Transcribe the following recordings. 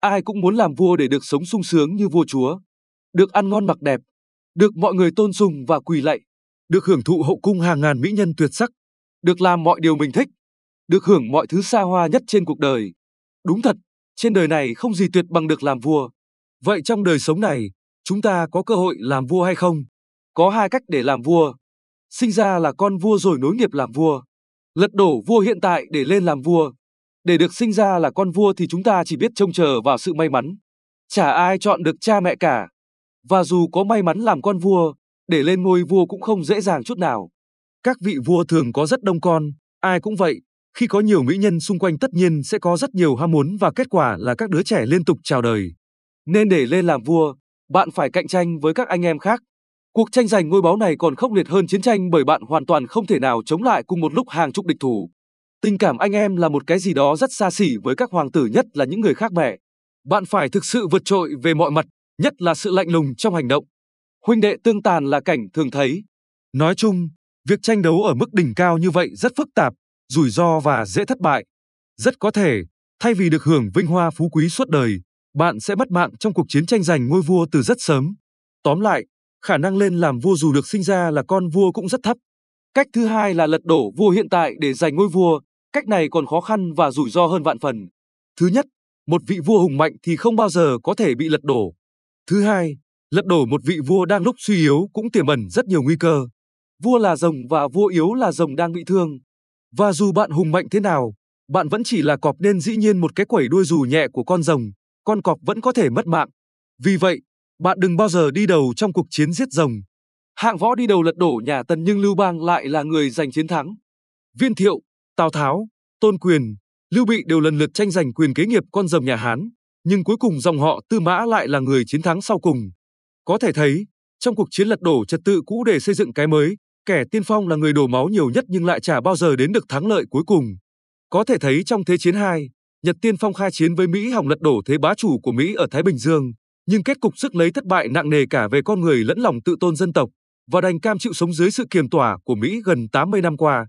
ai cũng muốn làm vua để được sống sung sướng như vua chúa, được ăn ngon mặc đẹp, được mọi người tôn sùng và quỳ lạy, được hưởng thụ hậu cung hàng ngàn mỹ nhân tuyệt sắc, được làm mọi điều mình thích, được hưởng mọi thứ xa hoa nhất trên cuộc đời. Đúng thật, trên đời này không gì tuyệt bằng được làm vua. Vậy trong đời sống này, chúng ta có cơ hội làm vua hay không? Có hai cách để làm vua. Sinh ra là con vua rồi nối nghiệp làm vua. Lật đổ vua hiện tại để lên làm vua. Để được sinh ra là con vua thì chúng ta chỉ biết trông chờ vào sự may mắn. Chả ai chọn được cha mẹ cả. Và dù có may mắn làm con vua, để lên ngôi vua cũng không dễ dàng chút nào. Các vị vua thường có rất đông con, ai cũng vậy. Khi có nhiều mỹ nhân xung quanh tất nhiên sẽ có rất nhiều ham muốn và kết quả là các đứa trẻ liên tục chào đời. Nên để lên làm vua, bạn phải cạnh tranh với các anh em khác. Cuộc tranh giành ngôi báu này còn khốc liệt hơn chiến tranh bởi bạn hoàn toàn không thể nào chống lại cùng một lúc hàng chục địch thủ. Tình cảm anh em là một cái gì đó rất xa xỉ với các hoàng tử nhất là những người khác mẹ. Bạn phải thực sự vượt trội về mọi mặt, nhất là sự lạnh lùng trong hành động. Huynh đệ tương tàn là cảnh thường thấy. Nói chung, việc tranh đấu ở mức đỉnh cao như vậy rất phức tạp, rủi ro và dễ thất bại. Rất có thể, thay vì được hưởng vinh hoa phú quý suốt đời, bạn sẽ mất mạng trong cuộc chiến tranh giành ngôi vua từ rất sớm. Tóm lại, khả năng lên làm vua dù được sinh ra là con vua cũng rất thấp. Cách thứ hai là lật đổ vua hiện tại để giành ngôi vua, cách này còn khó khăn và rủi ro hơn vạn phần. Thứ nhất, một vị vua hùng mạnh thì không bao giờ có thể bị lật đổ. Thứ hai, lật đổ một vị vua đang lúc suy yếu cũng tiềm ẩn rất nhiều nguy cơ. Vua là rồng và vua yếu là rồng đang bị thương. Và dù bạn hùng mạnh thế nào, bạn vẫn chỉ là cọp nên dĩ nhiên một cái quẩy đuôi dù nhẹ của con rồng, con cọp vẫn có thể mất mạng. Vì vậy, bạn đừng bao giờ đi đầu trong cuộc chiến giết rồng. Hạng võ đi đầu lật đổ nhà Tần nhưng Lưu Bang lại là người giành chiến thắng. Viên Thiệu, Tào Tháo, Tôn Quyền, Lưu Bị đều lần lượt tranh giành quyền kế nghiệp con rồng nhà Hán, nhưng cuối cùng dòng họ Tư Mã lại là người chiến thắng sau cùng. Có thể thấy, trong cuộc chiến lật đổ trật tự cũ để xây dựng cái mới, kẻ tiên phong là người đổ máu nhiều nhất nhưng lại chả bao giờ đến được thắng lợi cuối cùng. Có thể thấy trong Thế chiến 2, Nhật Tiên Phong khai chiến với Mỹ hòng lật đổ thế bá chủ của Mỹ ở Thái Bình Dương, nhưng kết cục sức lấy thất bại nặng nề cả về con người lẫn lòng tự tôn dân tộc và đành cam chịu sống dưới sự kiềm tỏa của Mỹ gần 80 năm qua.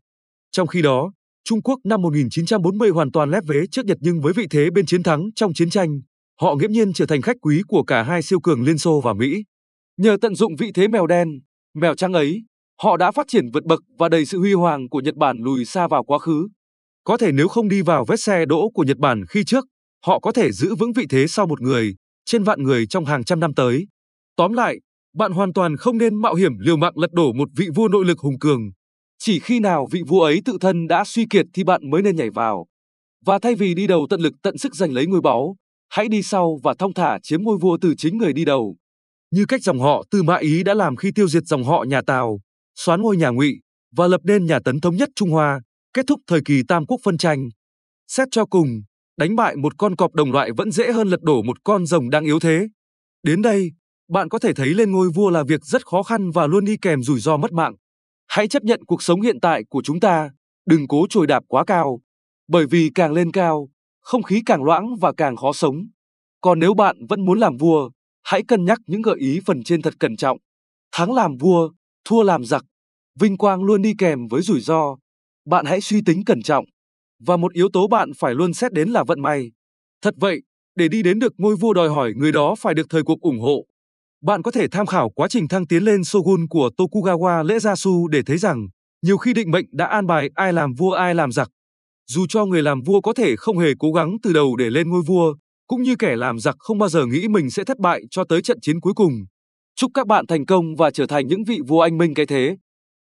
Trong khi đó, Trung Quốc năm 1940 hoàn toàn lép vế trước Nhật nhưng với vị thế bên chiến thắng trong chiến tranh, họ nghiễm nhiên trở thành khách quý của cả hai siêu cường Liên Xô và Mỹ. Nhờ tận dụng vị thế mèo đen, mèo trắng ấy, họ đã phát triển vượt bậc và đầy sự huy hoàng của Nhật Bản lùi xa vào quá khứ. Có thể nếu không đi vào vết xe đỗ của Nhật Bản khi trước, họ có thể giữ vững vị thế sau một người, trên vạn người trong hàng trăm năm tới. Tóm lại, bạn hoàn toàn không nên mạo hiểm liều mạng lật đổ một vị vua nội lực hùng cường. Chỉ khi nào vị vua ấy tự thân đã suy kiệt thì bạn mới nên nhảy vào. Và thay vì đi đầu tận lực tận sức giành lấy ngôi báu, hãy đi sau và thong thả chiếm ngôi vua từ chính người đi đầu. Như cách dòng họ Tư Mã Ý đã làm khi tiêu diệt dòng họ nhà Tào, xoán ngôi nhà Ngụy và lập nên nhà Tấn thống nhất Trung Hoa, kết thúc thời kỳ Tam Quốc phân tranh. Xét cho cùng, đánh bại một con cọp đồng loại vẫn dễ hơn lật đổ một con rồng đang yếu thế. Đến đây, bạn có thể thấy lên ngôi vua là việc rất khó khăn và luôn đi kèm rủi ro mất mạng. Hãy chấp nhận cuộc sống hiện tại của chúng ta, đừng cố trồi đạp quá cao, bởi vì càng lên cao, không khí càng loãng và càng khó sống. Còn nếu bạn vẫn muốn làm vua, hãy cân nhắc những gợi ý phần trên thật cẩn trọng. Thắng làm vua, thua làm giặc, vinh quang luôn đi kèm với rủi ro. Bạn hãy suy tính cẩn trọng. Và một yếu tố bạn phải luôn xét đến là vận may. Thật vậy, để đi đến được ngôi vua đòi hỏi người đó phải được thời cuộc ủng hộ. Bạn có thể tham khảo quá trình thăng tiến lên shogun của Tokugawa Ieyasu để thấy rằng nhiều khi định mệnh đã an bài ai làm vua ai làm giặc. Dù cho người làm vua có thể không hề cố gắng từ đầu để lên ngôi vua, cũng như kẻ làm giặc không bao giờ nghĩ mình sẽ thất bại cho tới trận chiến cuối cùng. Chúc các bạn thành công và trở thành những vị vua anh minh cái thế.